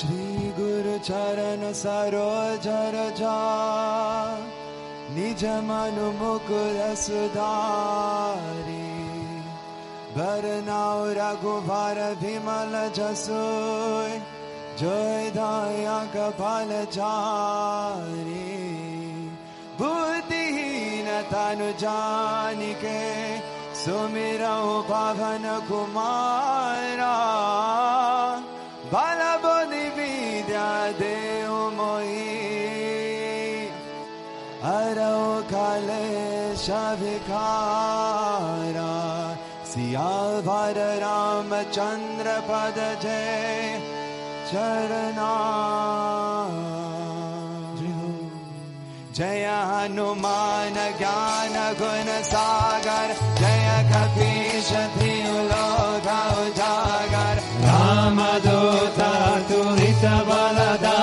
श्री गुरु चरण सरोज रजा निज मनु मुकुर सुधारी बरनाउ रघुबर विमल जसो जय दया कपाल जारी बुद्धिहीन तनु जानिके सुमिरौ पवन कुमार भारा सिया भर राम चन्द्र पद जय चरणा जय हनुमान ज्ञान गुण सागर जय कपिशोधर राम दूत दूहित बलदा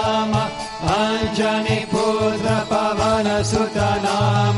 भूत पवन सुत नाम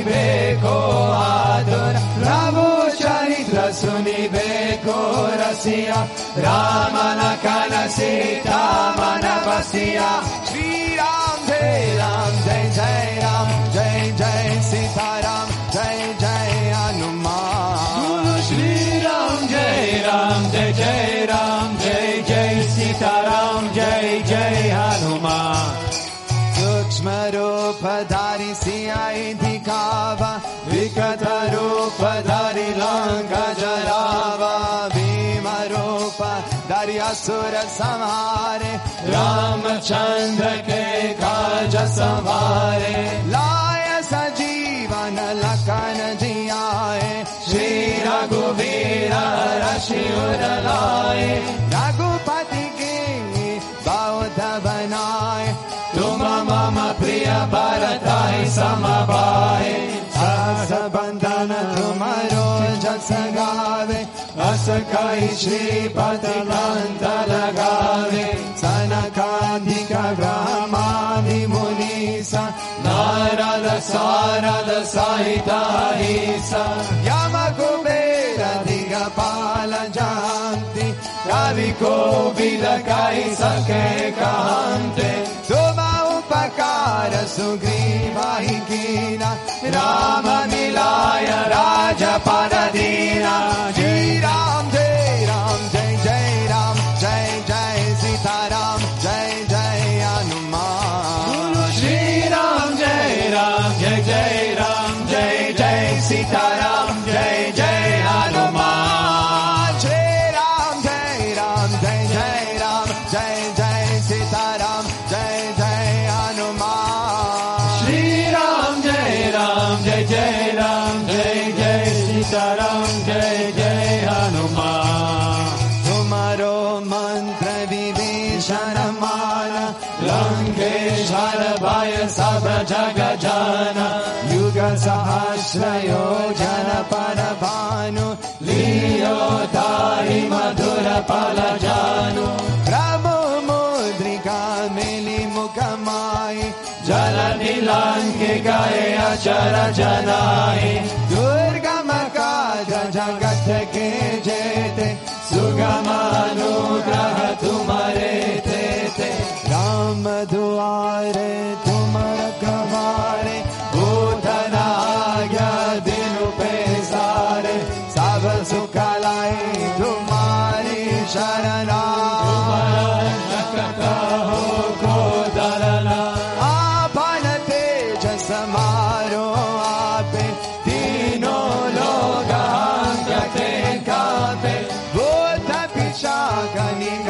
सुनी बेको आदुर रामो चरित्र सुनी बेको रसिया राम न कन सीता मन बसिया धर गजरावा सुर संारे रामचन्द्र के काज से लाय सजीवन लखन लखन श्री रघुवीर श्री उर लाए श्रीपति म लगा सनकाधिक रामादि मुनी नारद सारद सहिता युबेरधिल जान्ति रवि तु उपकार सुग्री कीरा रामलाय राज परीरा आश्रयो जनपद भानु लीयो दारि मधुर पल मुद्रिका मिलि मुखमाहि गाये अचर जनाहि दुर्गम काज के जेते सुगमानुग्रह Paga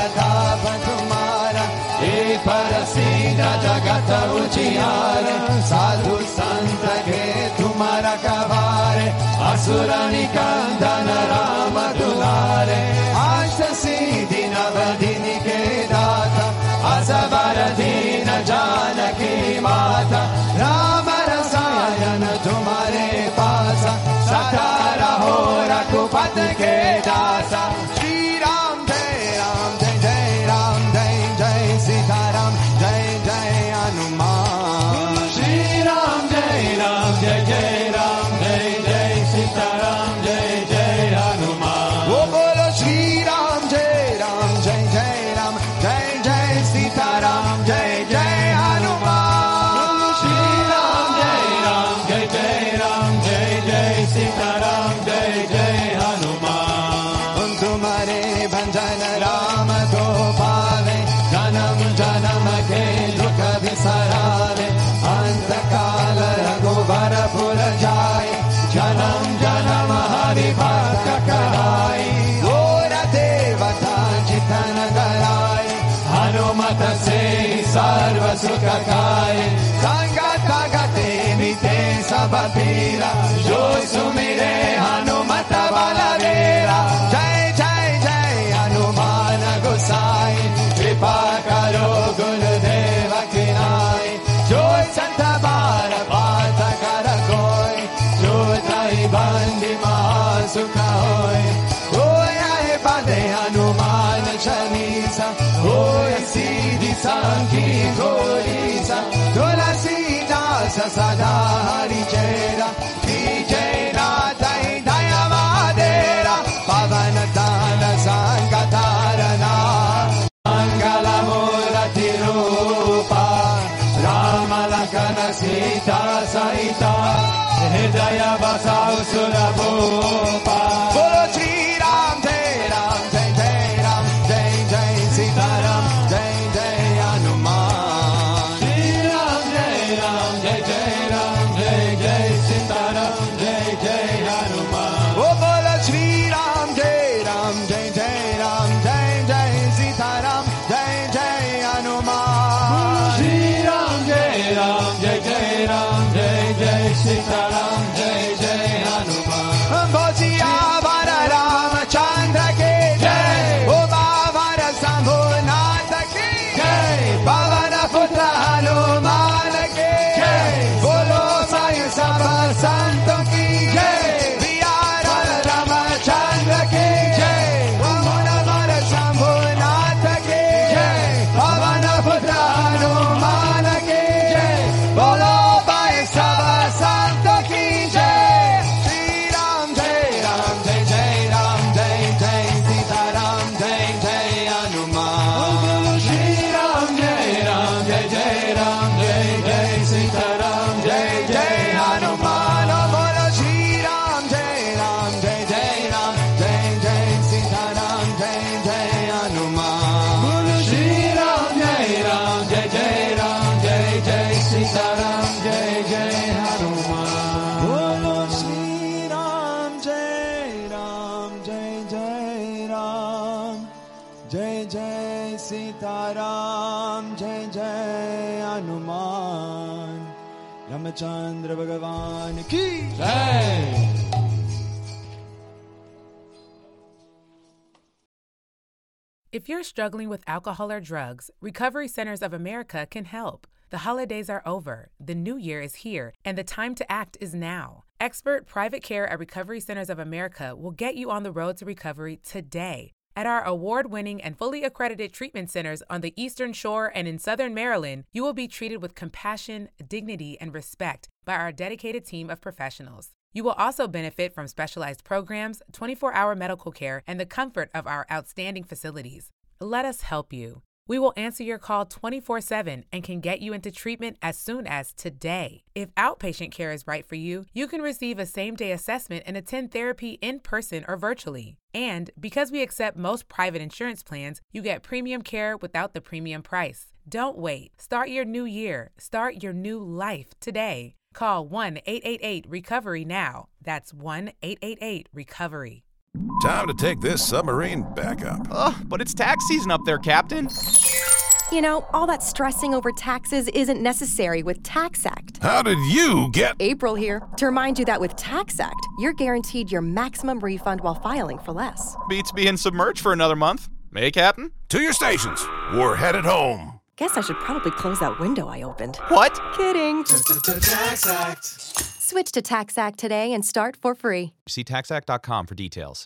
साधु संे तुमर कबार असुर निकान राम दुरे आशी दीनव दिनि के रा असबरीन जाने माता sukakai, sangata mi te sabatira, Sita की गोरीसा तुलसीदा सदा हरि चेरा चेरा दई दयावा देरा पवन दान संग धारणा मंगल मूर्ति रूपा राम लखन सीता सहिता हृदय बसाउ सुर Papa Santa. सीताराम जय जय हनुमान रामचंद्र भगवान की जय If you're struggling with alcohol or drugs, Recovery Centers of America can help. The holidays are over, the new year is here, and the time to act is now. Expert private care at Recovery Centers of America will get you on the road to recovery today. At our award winning and fully accredited treatment centers on the Eastern Shore and in Southern Maryland, you will be treated with compassion, dignity, and respect by our dedicated team of professionals. You will also benefit from specialized programs, 24 hour medical care, and the comfort of our outstanding facilities. Let us help you. We will answer your call 24 7 and can get you into treatment as soon as today. If outpatient care is right for you, you can receive a same day assessment and attend therapy in person or virtually. And because we accept most private insurance plans, you get premium care without the premium price. Don't wait. Start your new year. Start your new life today. Call 1 888 Recovery now. That's 1 888 Recovery. Time to take this submarine back up. Oh, but it's tax season up there, Captain. You know, all that stressing over taxes isn't necessary with TaxAct. How did you get April here? To remind you that with TaxAct, you're guaranteed your maximum refund while filing for less. Beats being submerged for another month. May Captain? to your stations? We're headed home. Guess I should probably close that window I opened. What? Kidding. TaxAct. Switch to TaxAct today and start for free. See taxact.com for details.